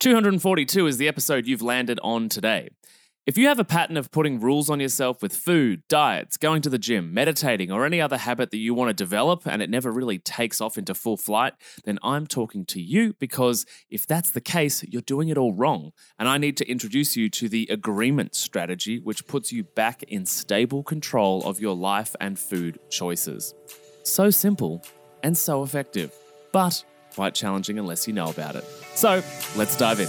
242 is the episode you've landed on today. If you have a pattern of putting rules on yourself with food, diets, going to the gym, meditating, or any other habit that you want to develop and it never really takes off into full flight, then I'm talking to you because if that's the case, you're doing it all wrong. And I need to introduce you to the agreement strategy, which puts you back in stable control of your life and food choices. So simple and so effective, but quite challenging unless you know about it. So let's dive in.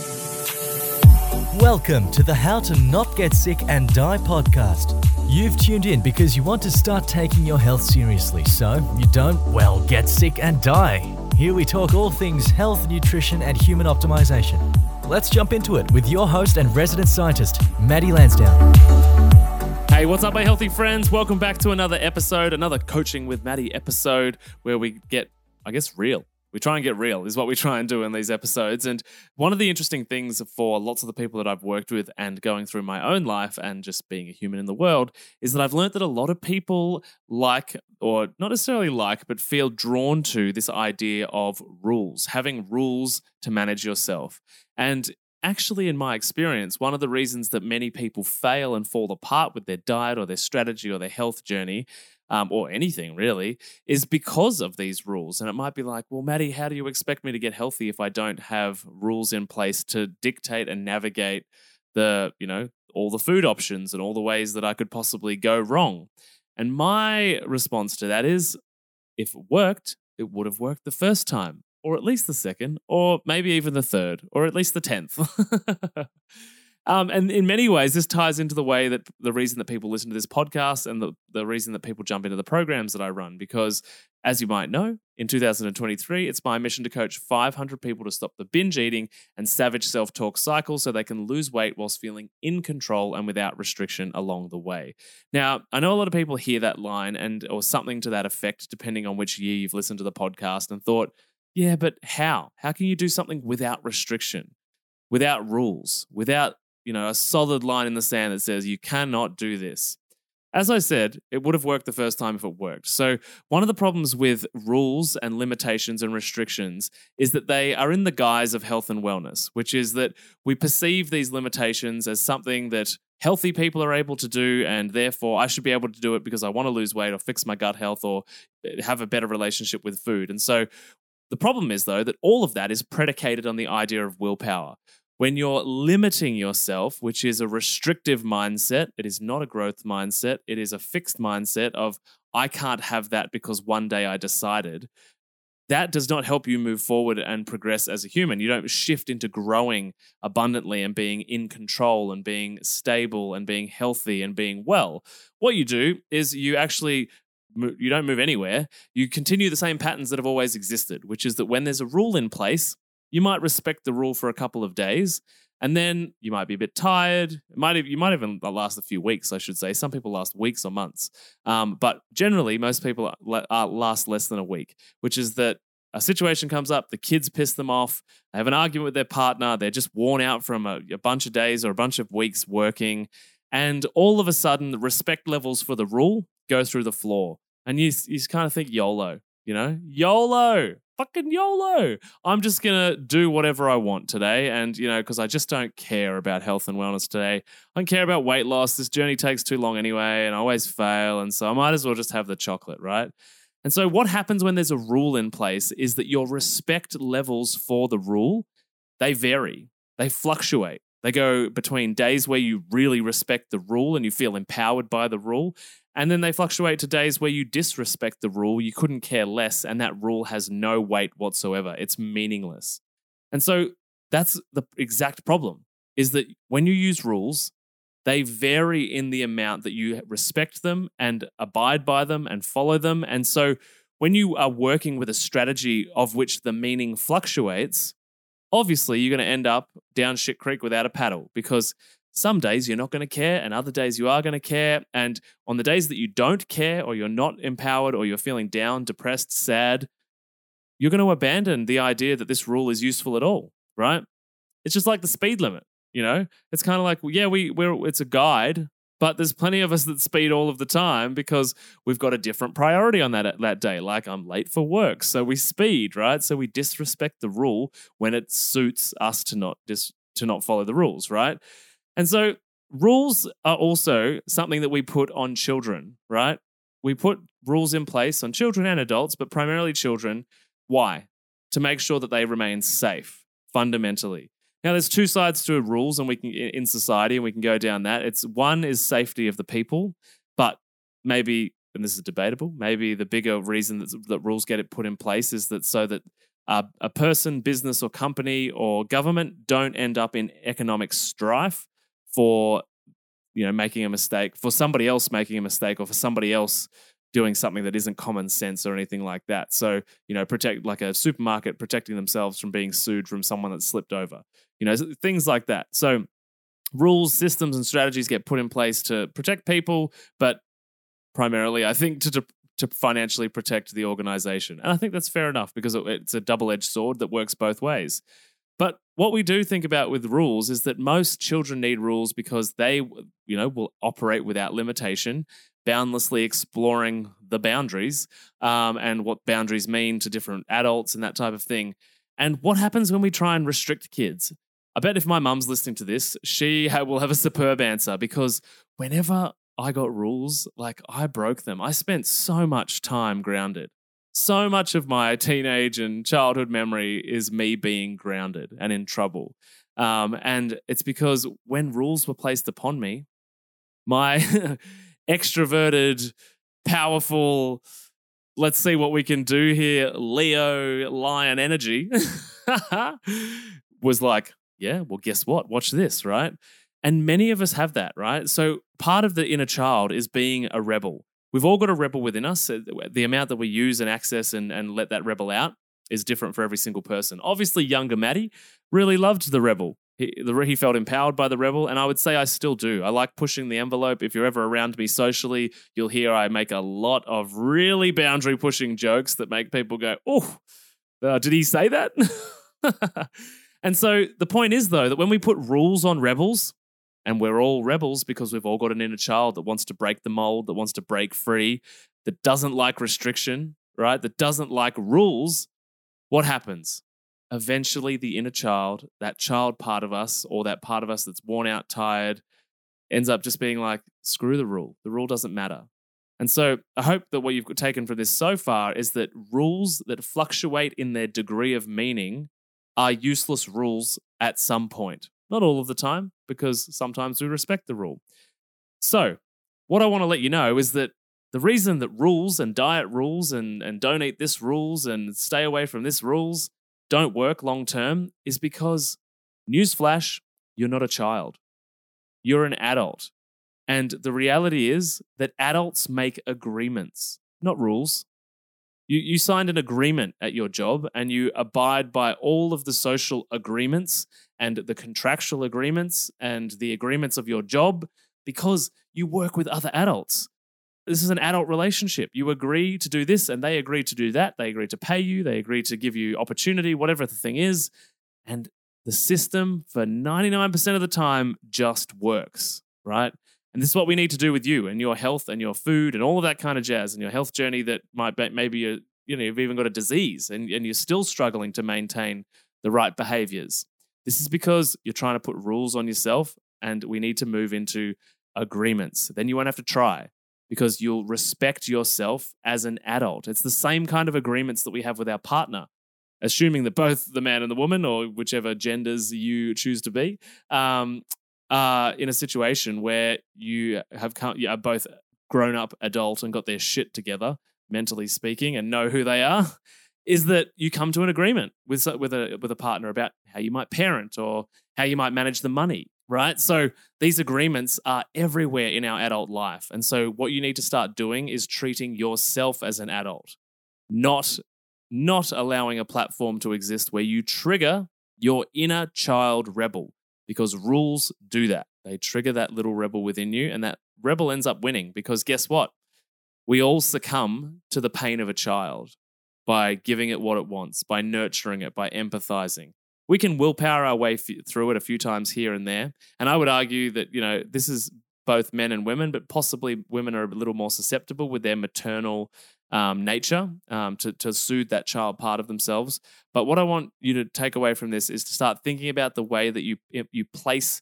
Welcome to the How to Not Get Sick and Die podcast. You've tuned in because you want to start taking your health seriously so you don't, well, get sick and die. Here we talk all things health, nutrition, and human optimization. Let's jump into it with your host and resident scientist, Matty Lansdown. Hey, what's up, my healthy friends? Welcome back to another episode, another Coaching with Matty episode where we get, I guess, real we try and get real is what we try and do in these episodes. And one of the interesting things for lots of the people that i've worked with and going through my own life and just being a human in the world is that i've learned that a lot of people like or not necessarily like but feel drawn to this idea of rules having rules to manage yourself. And actually, in my experience, one of the reasons that many people fail and fall apart with their diet or their strategy or their health journey um, or anything really, is because of these rules. And it might be like, well, Matty, how do you expect me to get healthy if I don't have rules in place to dictate and navigate the, you know, all the food options and all the ways that I could possibly go wrong? And my response to that is if it worked, it would have worked the first time, or at least the second, or maybe even the third, or at least the tenth. Um, and in many ways, this ties into the way that the reason that people listen to this podcast and the, the reason that people jump into the programs that I run. Because, as you might know, in 2023, it's my mission to coach 500 people to stop the binge eating and savage self talk cycle so they can lose weight whilst feeling in control and without restriction along the way. Now, I know a lot of people hear that line and or something to that effect, depending on which year you've listened to the podcast, and thought, yeah, but how? How can you do something without restriction? Without rules, without you know, a solid line in the sand that says you cannot do this. As I said, it would have worked the first time if it worked. So, one of the problems with rules and limitations and restrictions is that they are in the guise of health and wellness, which is that we perceive these limitations as something that healthy people are able to do, and therefore I should be able to do it because I want to lose weight or fix my gut health or eh, have a better relationship with food. And so, the problem is, though, that all of that is predicated on the idea of willpower when you're limiting yourself, which is a restrictive mindset, it is not a growth mindset, it is a fixed mindset of, I can't have that because one day I decided. That does not help you move forward and progress as a human. You don't shift into growing abundantly and being in control and being stable and being healthy and being well. What you do is you actually you don't move anywhere. You continue the same patterns that have always existed, which is that when there's a rule in place, you might respect the rule for a couple of days and then you might be a bit tired. It might you might even last a few weeks, I should say. Some people last weeks or months, um, but generally most people last less than a week. Which is that a situation comes up, the kids piss them off, they have an argument with their partner, they're just worn out from a, a bunch of days or a bunch of weeks working, and all of a sudden the respect levels for the rule go through the floor, and you you kind of think YOLO, you know, YOLO fucking YOLO. I'm just going to do whatever I want today. And, you know, because I just don't care about health and wellness today. I don't care about weight loss. This journey takes too long anyway, and I always fail. And so I might as well just have the chocolate, right? And so what happens when there's a rule in place is that your respect levels for the rule, they vary. They fluctuate. They go between days where you really respect the rule and you feel empowered by the rule, and then they fluctuate to days where you disrespect the rule, you couldn't care less, and that rule has no weight whatsoever. It's meaningless. And so that's the exact problem is that when you use rules, they vary in the amount that you respect them and abide by them and follow them. And so when you are working with a strategy of which the meaning fluctuates, obviously you're going to end up down shit creek without a paddle because some days you're not going to care and other days you are going to care. And on the days that you don't care or you're not empowered or you're feeling down, depressed, sad, you're going to abandon the idea that this rule is useful at all, right? It's just like the speed limit, you know? It's kind of like, yeah, we, we're, it's a guide, But there's plenty of us that speed all of the time because we've got a different priority on that that day. Like I'm late for work, so we speed, right? So we disrespect the rule when it suits us to not dis- to not follow the rules, right? And so rules are also something that we put on children, right? We put rules in place on children and adults, but primarily children. Why? To make sure that they remain safe fundamentally. Now, there's two sides to rules, and we can in society, and we can go down that. It's one is safety of the people, but maybe, and this is debatable, maybe the bigger reason that, that rules get it put in place is that so that uh, a person, business, or company or government don't end up in economic strife for you know making a mistake, for somebody else making a mistake, or for somebody else doing something that isn't common sense or anything like that. So, you know, protect like a supermarket protecting themselves from being sued from someone that slipped over, you know, things like that. So, rules, systems, and strategies get put in place to protect people, but primarily, I think, to, to, to financially protect the organization. And I think that's fair enough because it's a double edged sword that works both ways. But what we do think about with rules is that most children need rules because they, you know, will operate without limitation boundlessly exploring the boundaries um, and what boundaries mean to different adults and that type of thing. And what happens when we try and restrict kids? I bet if my mum's listening to this, she will have a superb answer because whenever I got rules, like I broke them. I spent so much time grounded. So much of my teenage and childhood memory is me being grounded and in trouble. Um, and it's because when rules were placed upon me, my extroverted, powerful, let's see what we can do here, Leo lion energy was like, yeah, well, guess what? Watch this, right? And many of us have that, right? So part of the inner child is being a rebel. We've all got a rebel within us. The amount that we use and access and, and let that rebel out is different for every single person. Obviously, younger Matty really loved the rebel. He, the, he felt empowered by the rebel, and I would say I still do. I like pushing the envelope. If you're ever around me socially, you'll hear I make a lot of really boundary pushing jokes that make people go, "Oh, uh, did he say that?" and so the point is, though, that when we put rules on rebels, and we're all rebels because we've all got an inner child that wants to break the mold, that wants to break free, that doesn't like restriction, right? That doesn't like rules. What happens? eventually the inner child, that child part of us, or that part of us that's worn out, tired, ends up just being like, screw the rule. The rule doesn't matter. And so I hope that what you've taken from this so far is that rules that fluctuate in their degree of meaning are useless rules at some point. Not all of the time, because sometimes we respect the rule. So, what I want to let you know is that the reason that rules and diet rules and, and don't eat this rules and stay away from this rules don't work long term is because, newsflash, you're not a child. You're an adult. And the reality is that adults make agreements, not rules. You, you signed an agreement at your job and you abide by all of the social agreements and the contractual agreements and the agreements of your job because you work with other adults this is an adult relationship. You agree to do this and they agree to do that. They agree to pay you, they agree to give you opportunity, whatever the thing is. And the system for 99% of the time just works, right? And this is what we need to do with you and your health and your food and all of that kind of jazz and your health journey that might be, maybe you you know you've even got a disease and, and you're still struggling to maintain the right behaviors. This is because you're trying to put rules on yourself and we need to move into agreements. Then you won't have to try because you'll respect yourself as an adult. It's the same kind of agreements that we have with our partner, assuming that both the man and the woman, or whichever genders you choose to be, um, are in a situation where you have come, you are both grown up adult and got their shit together, mentally speaking, and know who they are. Is that you come to an agreement with with a with a partner about how you might parent or how you might manage the money right? So these agreements are everywhere in our adult life. And so what you need to start doing is treating yourself as an adult, not not allowing a platform to exist where you trigger your inner child rebel because rules do that. They trigger that little rebel within you and that rebel ends up winning because guess what? We all succumb to the pain of a child by giving it what it wants, by nurturing it, by empathizing we can willpower our way through it a few times here and there. And I would argue that, you know, this is both men and women, but possibly women are a little more susceptible with their maternal um, nature um, to, to soothe that child part of themselves. But what I want you to take away from this is to start thinking about the way that you you place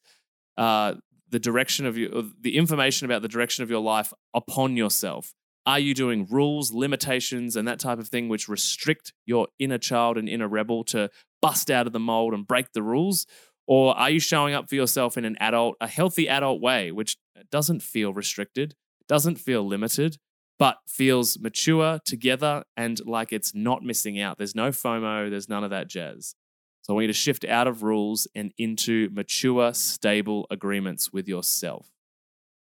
uh, the direction of your the information about the direction of your life upon yourself. Are you doing rules, limitations, and that type of thing which restrict your inner child and inner rebel to bust out of the mold and break the rules? Or are you showing up for yourself in an adult, a healthy adult way, which doesn't feel restricted, doesn't feel limited, but feels mature, together, and like it's not missing out? There's no FOMO, there's none of that jazz. So I want you to shift out of rules and into mature, stable agreements with yourself.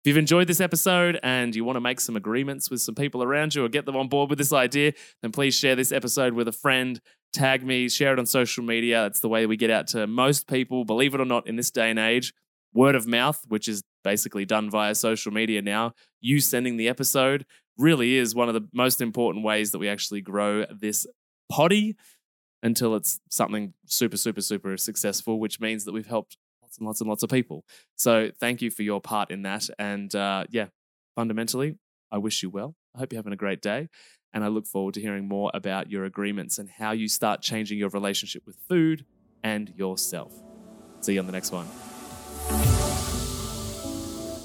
If you've enjoyed this episode and you want to make some agreements with some people around you or get them on board with this idea, then please share this episode with a friend, tag me, share it on social media. That's the way we get out to most people, believe it or not, in this day and age. Word of mouth, which is basically done via social media now, you sending the episode really is one of the most important ways that we actually grow this potty until it's something super, super, super successful, which means that we've helped lots and lots and lots of people. So thank you for your part in that. And uh, yeah, fundamentally, I wish you well. I hope you're having a great day. And I look forward to hearing more about your agreements and how you start changing your relationship with food and yourself. See you on the next one.